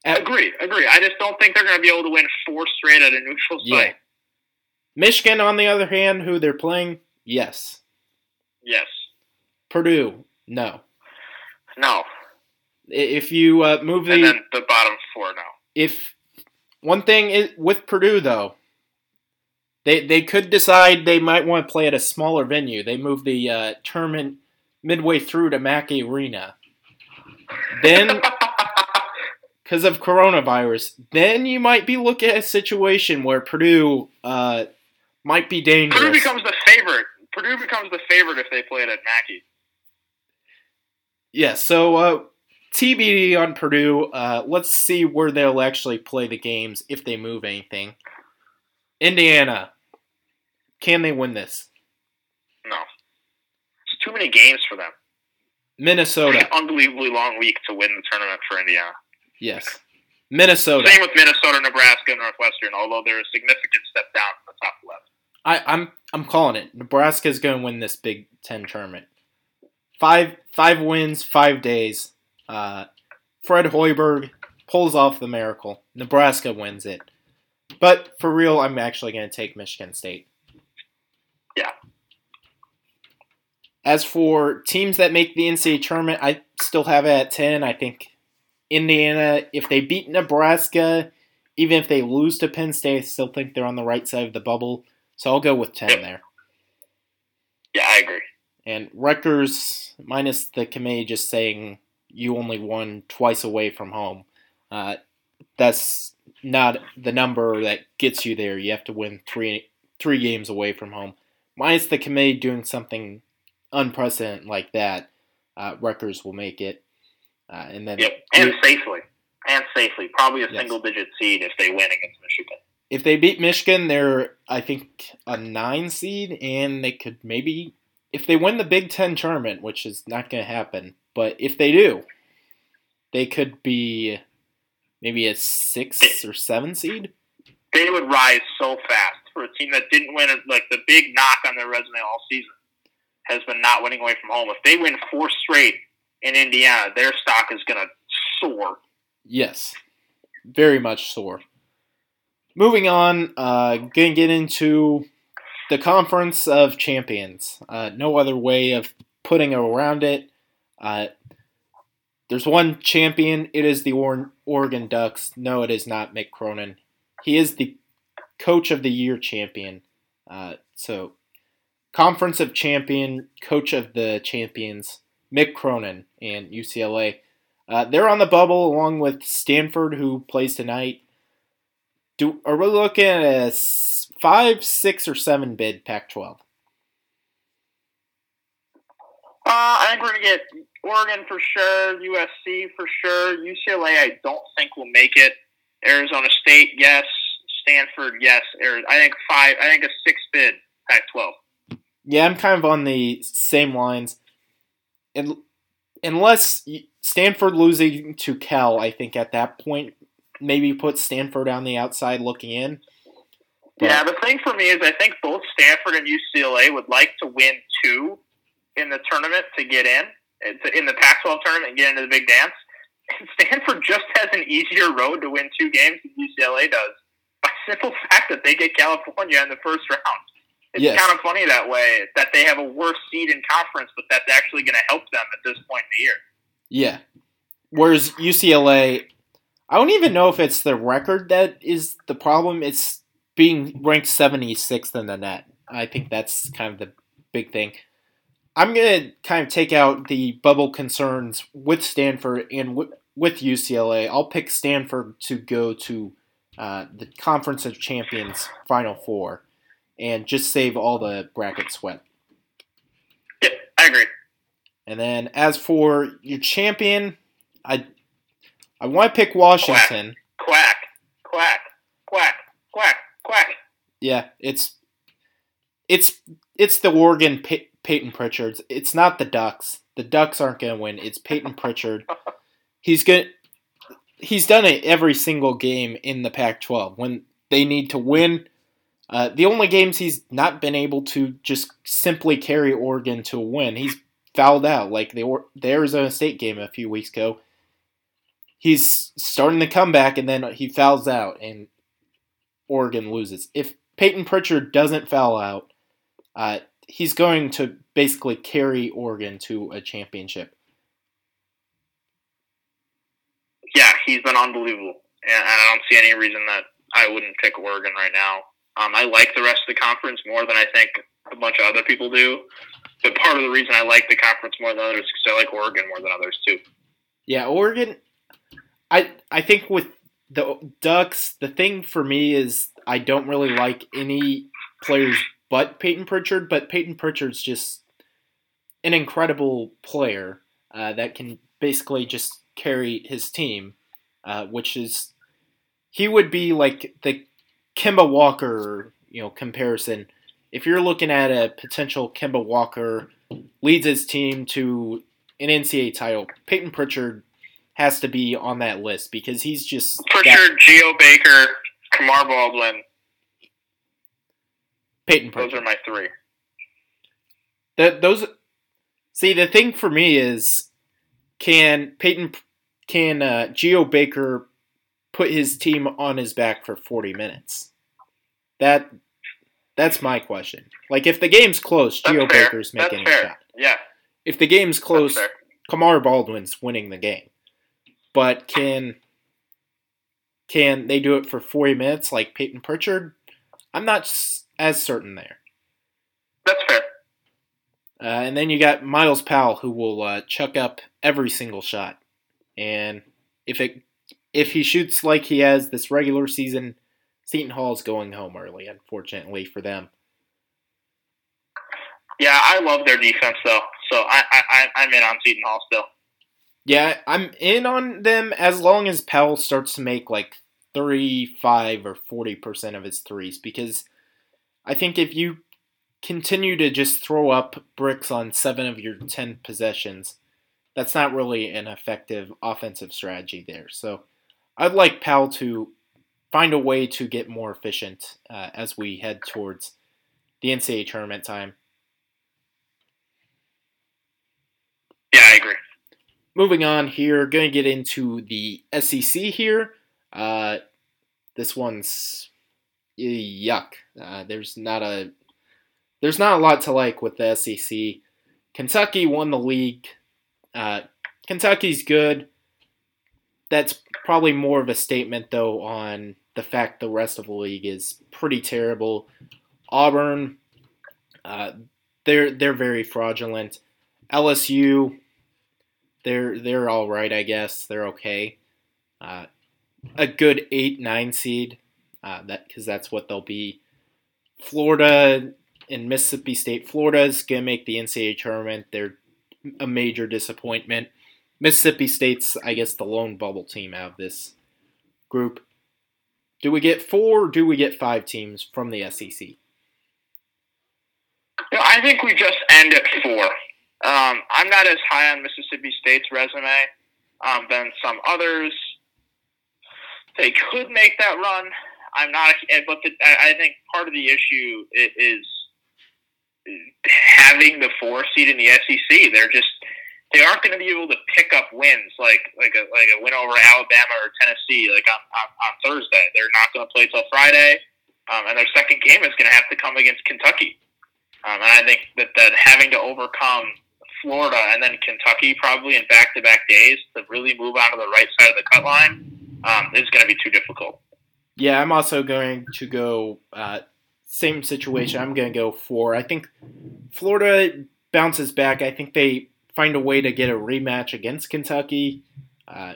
Agree, agree. I just don't think they're going to be able to win four straight at a neutral site. Yeah. Michigan, on the other hand, who they're playing, yes. Yes. Purdue, no. No. If you uh, move the and then the bottom four, no. If one thing is, with Purdue though, they they could decide they might want to play at a smaller venue. They move the uh, tournament midway through to Mackey Arena. Then [laughs] because of coronavirus, then you might be looking at a situation where Purdue uh, might be dangerous. Purdue becomes the favorite. Purdue becomes the favorite if they play it at Mackey. Yeah, so uh, TBD on Purdue. Uh, let's see where they'll actually play the games if they move anything. Indiana, can they win this? No, it's too many games for them. Minnesota, unbelievably long week to win the tournament for Indiana. Yes, Minnesota. Same with Minnesota, Nebraska, Northwestern. Although they're a significant step down from the top left. I, I'm I'm calling it. Nebraska is going to win this Big Ten tournament. Five five wins, five days. Uh, Fred Hoiberg pulls off the miracle. Nebraska wins it. But for real, I'm actually going to take Michigan State. Yeah. As for teams that make the NCAA tournament, I still have it at 10. I think Indiana, if they beat Nebraska, even if they lose to Penn State, I still think they're on the right side of the bubble. So I'll go with 10 Yep. there. Yeah, I agree. And Rutgers, minus the committee just saying you only won twice away from home, uh, that's not the number that gets you there. You have to win three three games away from home. Minus the committee doing something unprecedented like that, uh, Rutgers will make it. Uh, and then Yep, and safely, and safely. Probably a Yes. single-digit seed if they win against Michigan. if they beat Michigan, they're I think a nine seed, and they could maybe if they win the Big Ten tournament, which is not going to happen, but if they do, they could be maybe a six or seven seed. They would rise so fast for a team that didn't win. Like the big knock on their resume all season has been not winning away from home. If they win four straight in Indiana, their stock is going to soar. Yes, very much soar. Moving on, uh, gonna get into the Conference of Champions. Uh, no other way of putting around it. Uh, there's one champion. It is the or- Oregon Ducks. No, it is not Mick Cronin. He is the Coach of the Year champion. Uh, so, Conference of Champion, Coach of the Champions, Mick Cronin and UCLA. Uh, they're on the bubble along with Stanford, who plays tonight. Do are we looking at a five, six, or seven bid Pac-12? Uh, I think we're going to get Oregon for sure, USC for sure, UCLA. I don't think will make it. Arizona State, yes. Stanford, yes. I think five. I think a six bid Pac-12. Yeah, I'm kind of on the same lines. And unless Stanford losing to Cal, I think at that point maybe put Stanford on the outside looking in. But- Yeah, the thing for me is I think both Stanford and UCLA would like to win two in the tournament to get in, in the Pac-12 tournament and get into the big dance. [laughs] Stanford just has an easier road to win two games than UCLA does by [laughs] simple fact that they get California in the first round. It's Yes. kind of funny that way that they have a worse seed in conference, but that's actually going to help them at this point in the year. Yeah. Whereas UCLA, I don't even know if it's the record that is the problem. It's being ranked 76th in the net. I think that's kind of the big thing. I'm going to kind of take out the bubble concerns with Stanford and wi- with UCLA. I'll pick Stanford to go to uh, the Conference of Champions Final Four and just save all the bracket sweat. Yeah, I agree. And then as for your champion, I I want to pick Washington. Quack, quack, quack, quack, quack. Yeah, it's it's it's the Oregon Pey- Peyton Pritchards. It's not the Ducks. The Ducks aren't going to win. It's Peyton Pritchard. [laughs] He's going he's done it every single game in the Pac-12 when they need to win. Uh, the only games he's not been able to just simply carry Oregon to a win. He's fouled out like the the Arizona State game a few weeks ago. He's starting to come back and then he fouls out and Oregon loses. If Peyton Pritchard doesn't foul out, uh, he's going to basically carry Oregon to a championship. Yeah, he's been unbelievable, and I don't see any reason that I wouldn't pick Oregon right now. Um, I like the rest of the conference more than I think a bunch of other people do. But part of the reason I like the conference more than others is because I like Oregon more than others too. Yeah, Oregon. I I think with the Ducks, the thing for me is I don't really like any players but Peyton Pritchard. But Peyton Pritchard's just an incredible player uh, that can basically just carry his team, uh, which is he would be like the Kemba Walker, you know, comparison. If you're looking at a potential Kemba Walker leads his team to an NCAA title, Peyton Pritchard has to be on that list because he's just Pritchard, Geo Baker, Kamar Baldwin. Peyton Pritchard. Those are my three. That those see the thing for me is can Peyton can uh, Geo Baker put his team on his back for 40 minutes? That that's my question. Like if the game's close, Geo. Baker's making a shot. Yeah, If the game's close. Kamar Baldwin's winning the game. But can can they do it for 40 minutes like Peyton Pritchard? I'm not as certain there. That's fair. Uh, and then you got Myles Powell who will uh, chuck up every single shot. And if it if he shoots like he has this regular season, Seton Hall's going home early, unfortunately for them. Yeah, I love their defense though. So I, I, I'm in on Seton Hall still. Yeah, I'm in on them as long as Powell starts to make like 35 or 40% of his threes because I think if you continue to just throw up bricks on 7 of your 10 possessions, that's not really an effective offensive strategy there. So I'd like Powell to find a way to get more efficient uh, as we head towards the NCAA tournament time. Yeah, I agree. moving on here, going to get into the SEC here. Uh, this one's yuck. Uh, there's not a there's not a lot to like with the SEC. Kentucky won the league. Uh, Kentucky's good. That's probably more of a statement though on the fact the rest of the league is pretty terrible. Auburn, uh, they're they're very fraudulent. LSU, they're they're all right, I guess. They're okay. Uh, a good eight nine seed, uh, that because that's what they'll be. Florida and Mississippi State. Florida's gonna make the NCAA tournament. They're a major disappointment. Mississippi State's, I guess, the lone bubble team out of this group. Do we get four or do we get five teams from the SEC? No, I think we just end at four. Um, I'm not as high on Mississippi State's resume um, than some others. They could make that run. I'm not, but the, I think part of the issue is having the four seed in the SEC. They're just they aren't going to be able to pick up wins like like a like a win over Alabama or Tennessee like on on, on Thursday. They're not going to play till Friday, um, and their second game is going to have to come against Kentucky. Um, and I think that, that having to overcome Florida and then Kentucky probably in back to back days to really move onto the right side of the cut line um, is going to be too difficult. Yeah, I'm also going to go uh, same situation. I'm going to go four. I think Florida bounces back. I think they find a way to get a rematch against Kentucky. Uh,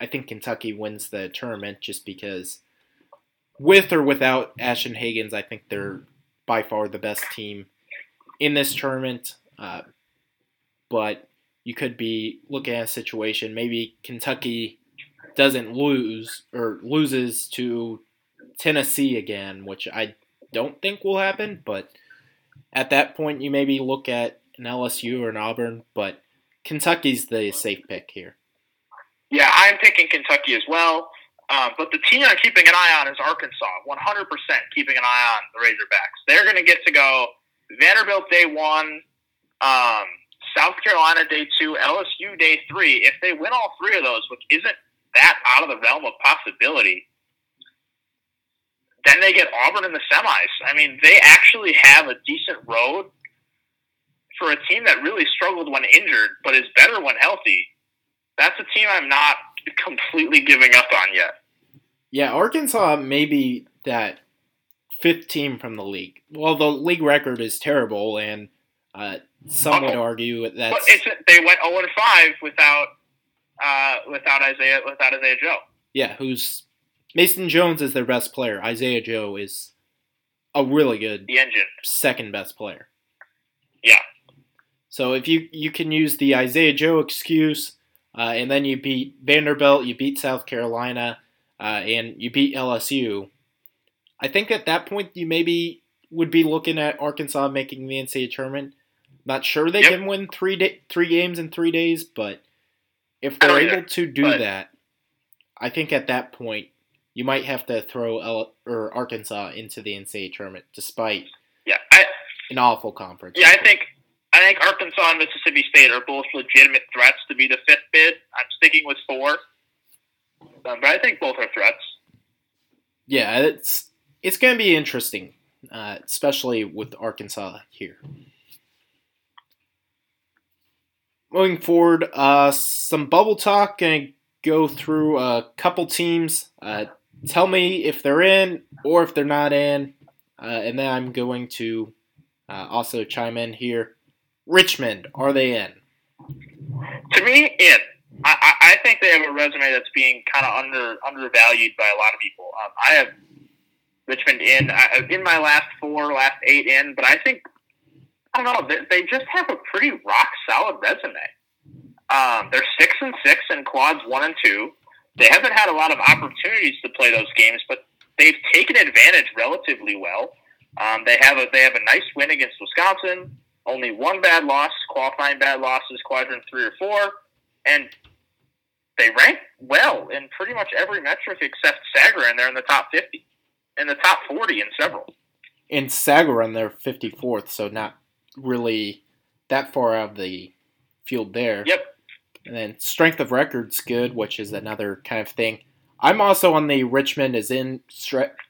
I think Kentucky wins the tournament just because, with or without Ashton Hagans, I think they're by far the best team in this tournament. Uh, but you could be looking at a situation maybe Kentucky doesn't lose or loses to Tennessee again, which I don't think will happen. But at that point, you maybe look at an LSU or an Auburn. But Kentucky's the safe pick here. Yeah, I'm picking Kentucky as well. Um, but the team I'm keeping an eye on is Arkansas. 100% keeping an eye on the Razorbacks. They're going to get to go Vanderbilt day one, um, South Carolina day two, LSU day three. If they win all three of those, which isn't that out of the realm of possibility, then they get Auburn in the semis. I mean, they actually have a decent road for a team that really struggled when injured, but is better when healthy. That's a team I'm not completely giving up on yet. Yeah, Arkansas may be that fifth team from the league. Well, the league record is terrible, and uh, some would argue that they went 0 and 5 without uh, without Isaiah without Isaiah Joe. yeah. Who's Mason Jones is their best player. Isaiah Joe is a really good The engine. second best player. Yeah. So if you you can use the Isaiah Joe excuse, uh, and then you beat Vanderbilt, you beat South Carolina, uh, and you beat LSU. I think at that point you maybe would be looking at Arkansas making the NCAA tournament. Not sure they Yep. can win three day, three games in three days, but if they're either, able to do but- that, I think at that point you might have to throw L- or Arkansas into the NCAA tournament, despite Yeah, I an awful conference. yeah I think I think Arkansas and Mississippi State are both legitimate threats to be the fifth bid. I'm sticking with four, um, but I think both are threats. yeah, it's it's going to be interesting, uh, especially with Arkansas here. Moving forward, uh, some bubble talk. Going to go through a couple teams. Uh, tell me if they're in or if they're not in, uh, and then I'm going to uh, also chime in here. Richmond, are they in? To me, in. I, I think they have a resume that's being kind of under undervalued by a lot of people. Um, I have Richmond in. I, in my last four, last eight in, but I think I don't know. They, they just have a pretty rock solid resume. Um, they're six and six in quads one and two. They haven't had a lot of opportunities to play those games, but they've taken advantage relatively well. Um, they have a they have a nice win against Wisconsin. Only one bad loss, qualifying bad losses, quadrant three or four, and they rank well in pretty much every metric except Sagarin. They're in the top fifty, in the top forty in several. In Sagarin, they're 54th, so not really that far out of the field there. Yep. And then strength of record's good, which is another kind of thing. I'm also on the Richmond is in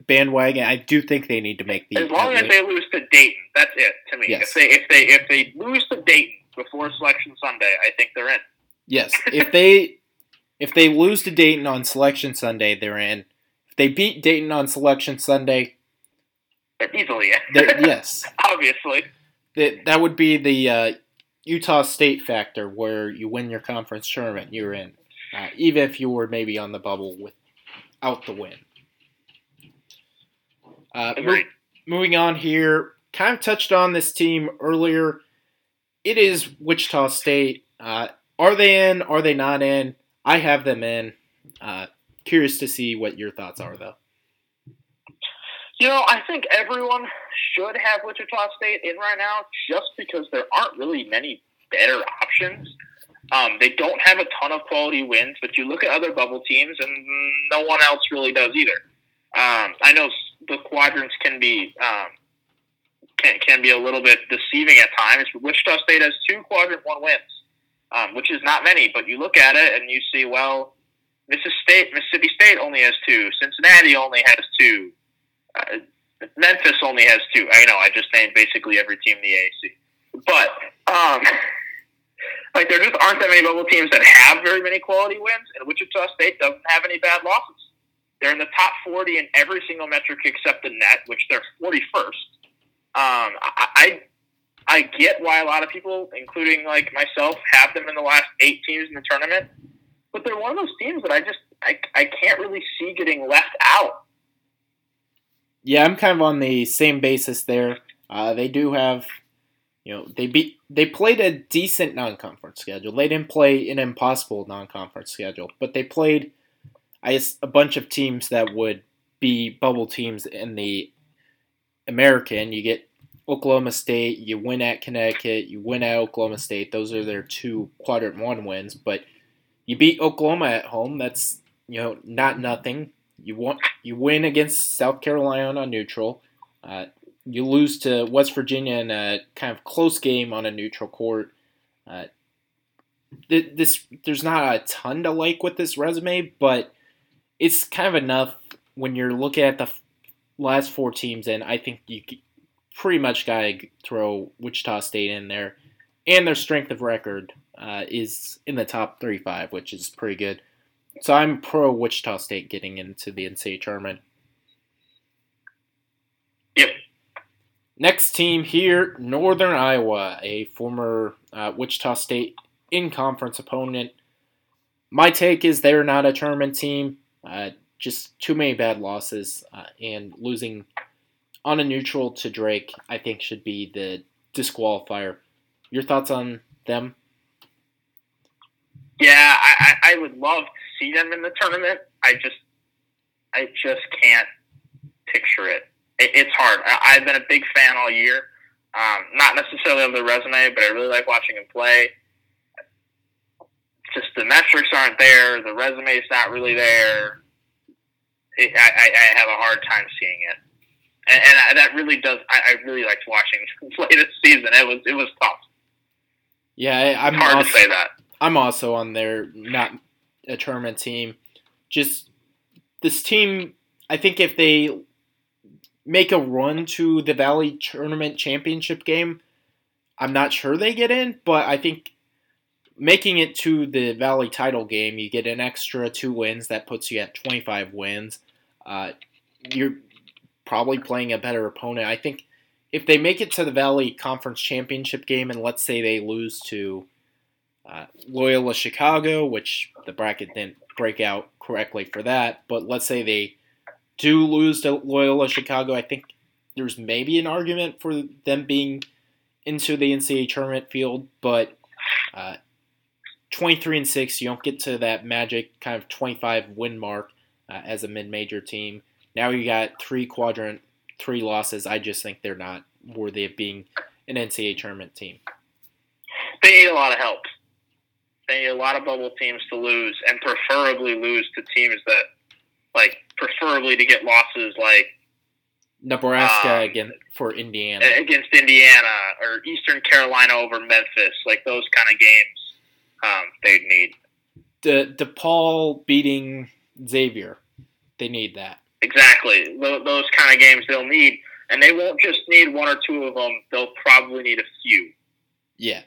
bandwagon. I do think they need to make the As long as they lose to Dayton, that's it to me. Yes. If they if they if they lose to Dayton before Selection Sunday, I think they're in. yes. [laughs] If they if they lose to Dayton on Selection Sunday, they're in. If they beat Dayton on Selection Sunday, They're easily in. they're, yes, Obviously. that that would be the uh, Utah State factor where you win your conference tournament, you're in, uh, even if you were maybe on the bubble without the win. Uh, mo- moving on here, kind of touched on this team earlier. It is Wichita State. Uh, are they in? Are they not in? I have them in. Uh, curious to see what your thoughts are, though. You know, I think everyone should have Wichita State in right now just because there aren't really many better options. Um, they don't have a ton of quality wins, but you look at other bubble teams and no one else really does either. Um, I know the quadrants can be um, can, can be a little bit deceiving at times, Wichita State has two quadrant one wins, um, which is not many. But you look at it and you see, well, Mississippi State, Mississippi State only has two. Cincinnati only has two. Uh, Memphis only has two. I know I just named basically every team in the AAC, but um, [laughs] like there just aren't that many bubble teams that have very many quality wins, and Wichita State doesn't have any bad losses. They're in the top 40 in every single metric except the net, which they're 41st. Um, I, I I get why a lot of people, including like myself, have them in the last eight teams in the tournament, but they're one of those teams that I just I, I can't really see getting left out. Yeah, I'm kind of on the same basis there. Uh, they do have, you know, they beat they played a decent non-conference schedule. They didn't play an impossible non-conference schedule, but they played, I guess, a bunch of teams that would be bubble teams in the American. You get Oklahoma State, you win at Connecticut, you win at Oklahoma State. Those are their two quadrant one wins, but you beat Oklahoma at home. That's you know not nothing. You want you win against South Carolina on neutral. Uh, you lose to West Virginia in a kind of close game on a neutral court. Uh, th- this there's not a ton to like with this resume, but it's kind of enough when you're looking at the last four teams, and I think you pretty much gotta throw Wichita State in there, and their strength of record uh, is in the top 35, which is pretty good. So I'm pro Wichita State getting into the NCAA tournament. Yep. Next team here, Northern Iowa, a former uh, Wichita State in conference opponent. My take is they're not a tournament team. Uh, just too many bad losses, uh, and losing on a neutral to Drake, I think, should be the disqualifier. Your thoughts on them? Yeah, I, I, would love to see them in the tournament. I just I just can't picture it. It it's hard. I, I've been a big fan all year. Um, not necessarily of the resume, but I really like watching him play. Just the metrics aren't there. The resume's not really there. It, I, I, have a hard time seeing it, and, and I, that really does. I, I really liked watching [laughs] him play this season. It was it was tough. Yeah, I, I'm It's hard also, to say that. I'm also on their not a tournament team. Just this team, I think if they make a run to the Valley Tournament Championship game, I'm not sure they get in, but I think making it to the Valley title game, you get an extra two wins. That puts you at 25 wins. Uh, you're probably playing a better opponent. I think if they make it to the Valley Conference Championship game, and let's say they lose to uh, Loyola Chicago, which the bracket didn't break out correctly for that, but let's say they do lose to Loyola Chicago, I think there's maybe an argument for them being into the NCAA tournament field, but uh, 23 and 6, you don't get to that magic kind of 25 win mark uh, as a mid major team. Now you got three quadrant, three losses. I just think they're not worthy of being an NCAA tournament team. They need a lot of help. They need a lot of bubble teams to lose, and preferably lose to teams that, like, preferably to get losses like Nebraska Um, again for Indiana. against Indiana or Eastern Carolina over Memphis, like those kind of games. Um, they'd need De, DePaul beating Xavier. They need that. exactly those kind of games. They'll need, and they won't just need one or two of them. They'll probably need a few. Yeah,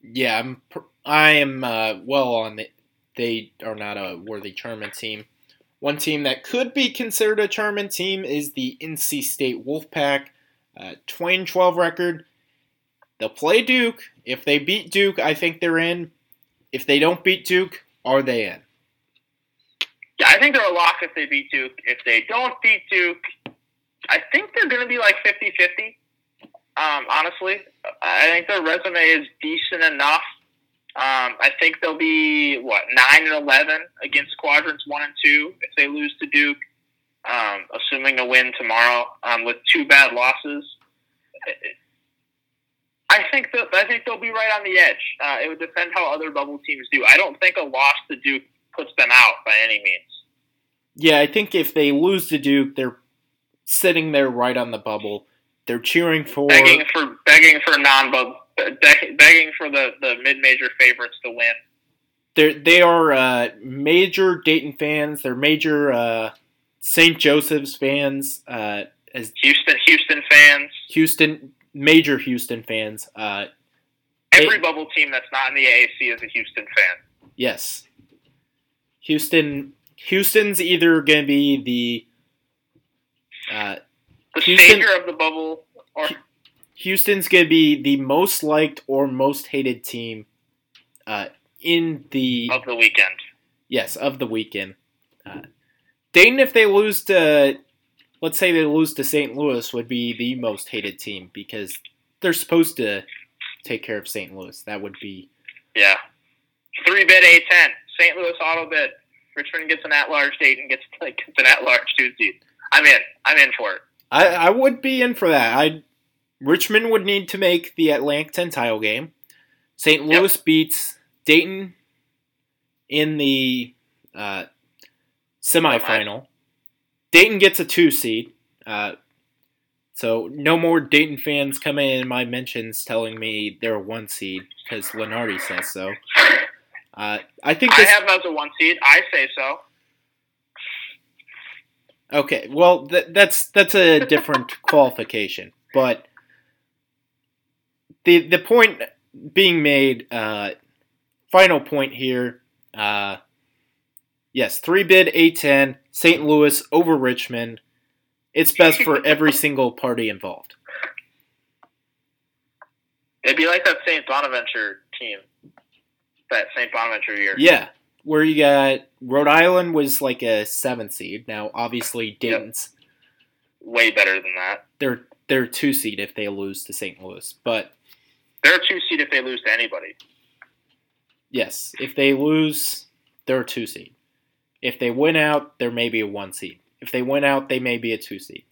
yeah. I'm. pr- I am uh, well on the. They are not a worthy tournament team. One team that could be considered a tournament team is the NC State Wolfpack. Uh, 20 and 12 record. They'll play Duke. If they beat Duke, I think they're in. If they don't beat Duke, are they in? Yeah, I think they're a lock if they beat Duke. If they don't beat Duke, I think they're going to be like 50 50. Um, honestly, I think their resume is decent enough. Um, I think they'll be, what, 9 and 11 against quadrants 1 and 2 if they lose to Duke, um, assuming a win tomorrow um, with two bad losses. I think that I think they'll be right on the edge. Uh, it would depend how other bubble teams do. I don't think a loss to Duke puts them out by any means. Yeah, I think if they lose to Duke, they're sitting there right on the bubble. They're cheering for. begging for begging for non begging for the, the mid major favorites to win. They're, they are uh, major Dayton fans. They're major uh, St. Joseph's fans. Uh, as Houston Houston fans, Houston, major Houston fans. Uh, every Hey. bubble team that's not in the AAC is a Houston fan. yes, Houston. Houston's either going to be the uh, The Houston- savior of the bubble, or Houston's going to be the most liked or most hated team uh, in the of the weekend. yes of the weekend. Uh, Dayton, if they lose to, let's say they lose to St. Louis, would be the most hated team because they're supposed to take care of St. Louis. That would be Yeah, three bid A ten. St. Louis auto bid. Richmond gets an at large. Dayton gets like gets an at large two seed. I'm in. I'm in for it. I, I would be in for that. I Richmond would need to make the Atlantic 10 title game. St. Louis beats Dayton in the uh, semifinal. Dayton gets a two seed. Uh, so no more Dayton fans coming in my mentions telling me they're a one seed because Lunardi says so. Uh, I think I have as a one seed. I say so. Okay, well th- that's that's a different [laughs] qualification, but the the point being made, uh, final point here, uh, yes, three bid A ten, St. Louis over Richmond. It's best for [laughs] every single party involved. It'd be like that St. Bonaventure team. That St. Bonaventure year. Yeah, where you got Rhode Island was like a seven seed. Now, obviously, Dayton's Way better than that. they're they're two seed if they lose to St. Louis, but They're a two seed if they lose to anybody. Yes, if they lose, they're a two seed. If they win out, there may be a one seed. If they win out, they may be a two seed.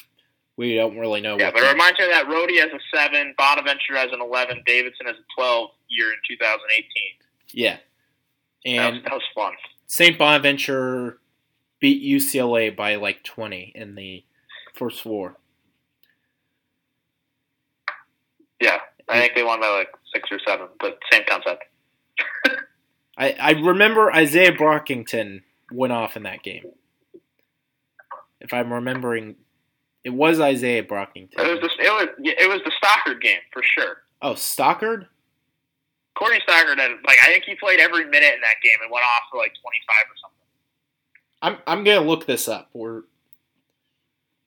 We don't really know. Yeah, what but it reminds me that Rhodey has a seven, Bonaventure has an eleven, Davidson has a twelve year in 2018. yeah, That was, and that was fun. St. Bonaventure beat UCLA by like 20 in the first four. Yeah, I think they won by like six or seven, but same concept. [laughs] I, I remember Isaiah Brockington went off in that game. If I'm remembering, it was Isaiah Brockington. It was the, it was it was the Stockard game for sure. Oh, Stockard? Courtney Stockard had like I think he played every minute in that game and went off for like 25 or something. I'm I'm gonna look this up. We're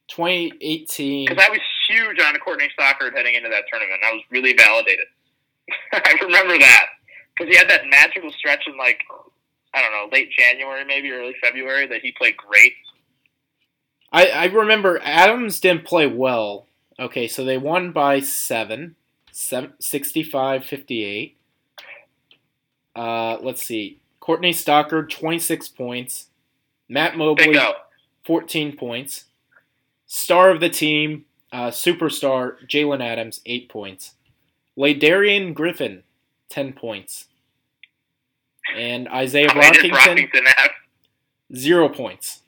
2018. Because I was huge on Courtney Stockard heading into that tournament. I was really validated. [laughs] I remember that because he had that magical stretch in like I don't know late January maybe early February that he played great. I I remember Adams didn't play well. Okay, so they won by seven, seven 65-58. Uh, let's see. Courtney Stockard 26 points. Matt Mobley Bingo. 14 points. Star of the team, uh, superstar Jaylen Adams, 8 points. LaDarien Griffin, 10 points. And Isaiah How many did Brockington? 0 points.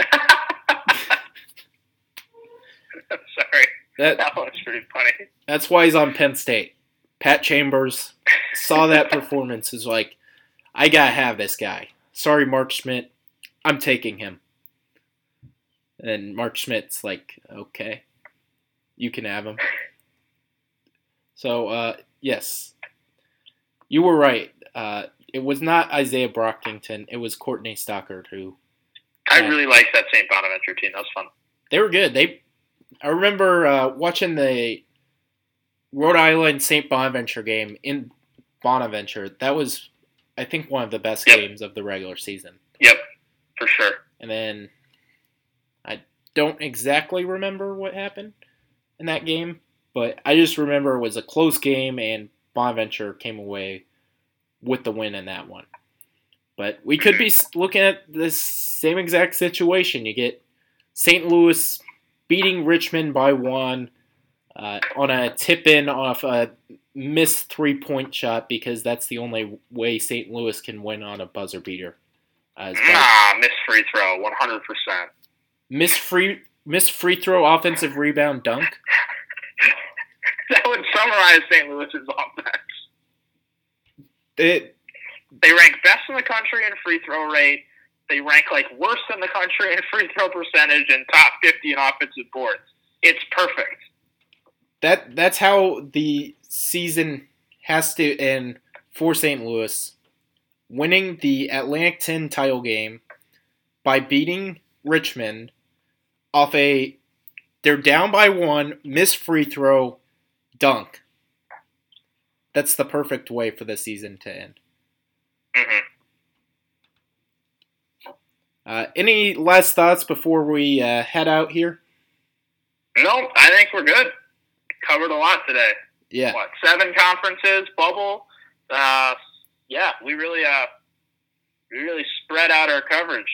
[laughs] Sorry, That that was pretty funny. That's why he's on Penn State. Pat Chambers saw that performance, is like, I gotta have this guy. Sorry, Mark Schmidt, I'm taking him. And Mark Schmidt's like, okay, you can have him. So, uh, yes, you were right. Uh, it was not Isaiah Brockington. It was Courtney Stockard who I really liked that St. Bonaventure team. That was fun. they were good. They, I remember uh, watching the Rhode Island St. Bonaventure game in Bonaventure. That was, I think, one of the best Yep. games of the regular season. Yep, for sure. And then I don't exactly remember what happened in that game, but I just remember it was a close game and Bonaventure came away with the win in that one. But we could be looking at this same exact situation. You get St. Louis beating Richmond by one uh, on a tip in off a missed three point shot because that's the only way St. Louis can win on a buzzer beater. Uh, Nah, missed free throw, 100%. miss free miss free throw offensive rebound dunk. [laughs] That would summarize St. Louis's offense. It They rank best in the country in free throw rate. They rank like worst in the country in [laughs] free throw percentage and top 50 in offensive boards. It's perfect. that that's how the season has to end for St. Louis, winning the Atlantic 10 title game by beating Richmond off a they're down by one, miss free throw, dunk. That's the perfect way for the season to end. hmm Uh, any last thoughts before we uh, head out here? No, I think we're good. Covered a lot today. Yeah. What, seven conferences, bubble? Uh, yeah, we really, uh, we really spread out our coverage.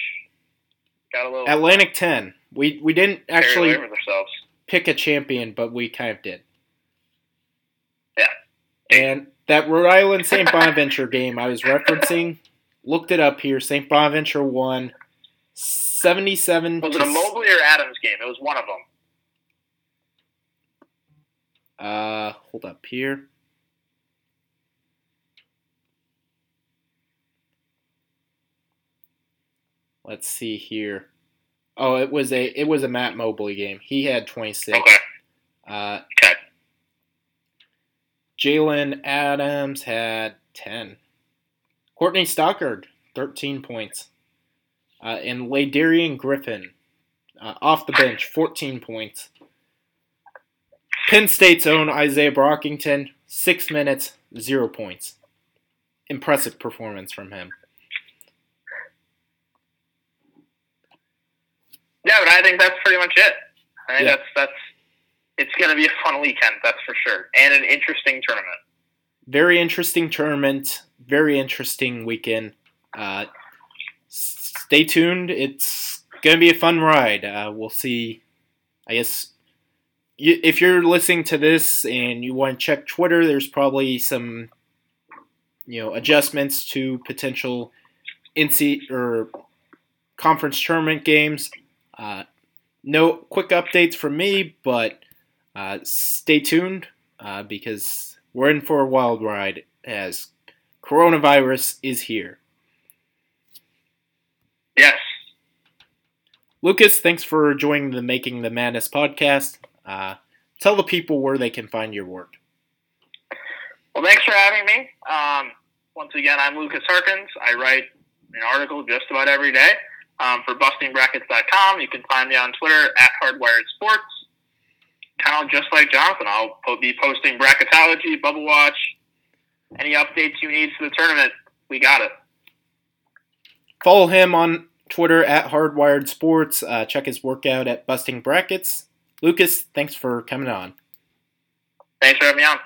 Got a little Atlantic 10. We we didn't actually pick a champion, but we kind of did. Yeah. And that Rhode Island St. Bonaventure [laughs] game I was referencing, looked it up here. St. Bonaventure won 77 Was it a Mobley or Adams game? It was one of them. Uh, hold up here. Let's see here. Oh, it was a it was a Matt Mobley game. He had 26. Okay. Uh, Okay. Jaylen Adams had 10. Courtney Stockard, 13 points. Uh, and LaDarien Griffin, uh, off the bench, 14 points. Penn State's own Isaiah Brockington, 6 minutes, 0 points. Impressive performance from him. Yeah, but I think that's pretty much it. I think Yeah. that's that's it's going to be a fun weekend, that's for sure, and an interesting tournament. very interesting tournament, very interesting weekend. Uh, stay tuned. It's going to be a fun ride. Uh, we'll see. I guess you, if you're listening to this and you want to check Twitter, there's probably some you know adjustments to potential NC or conference tournament games. Uh, no quick updates from me, but uh, stay tuned uh, because we're in for a wild ride as coronavirus is here. Yes. Lucas, thanks for joining the Making the Madness podcast. Uh, tell the people where they can find your work. Well, thanks for having me. Um, once again, I'm Lucas Harkins. I write an article just about every day um, for bustingbrackets.com. You can find me on Twitter at Hardwired Sports. Kind of just like Jonathan, I'll be posting bracketology, bubble watch, any updates you need for the tournament. We got it. Follow him on Twitter at Hardwired Sports. Uh, check his workout at Busting Brackets. Lucas, thanks for coming on. Thanks for having me on.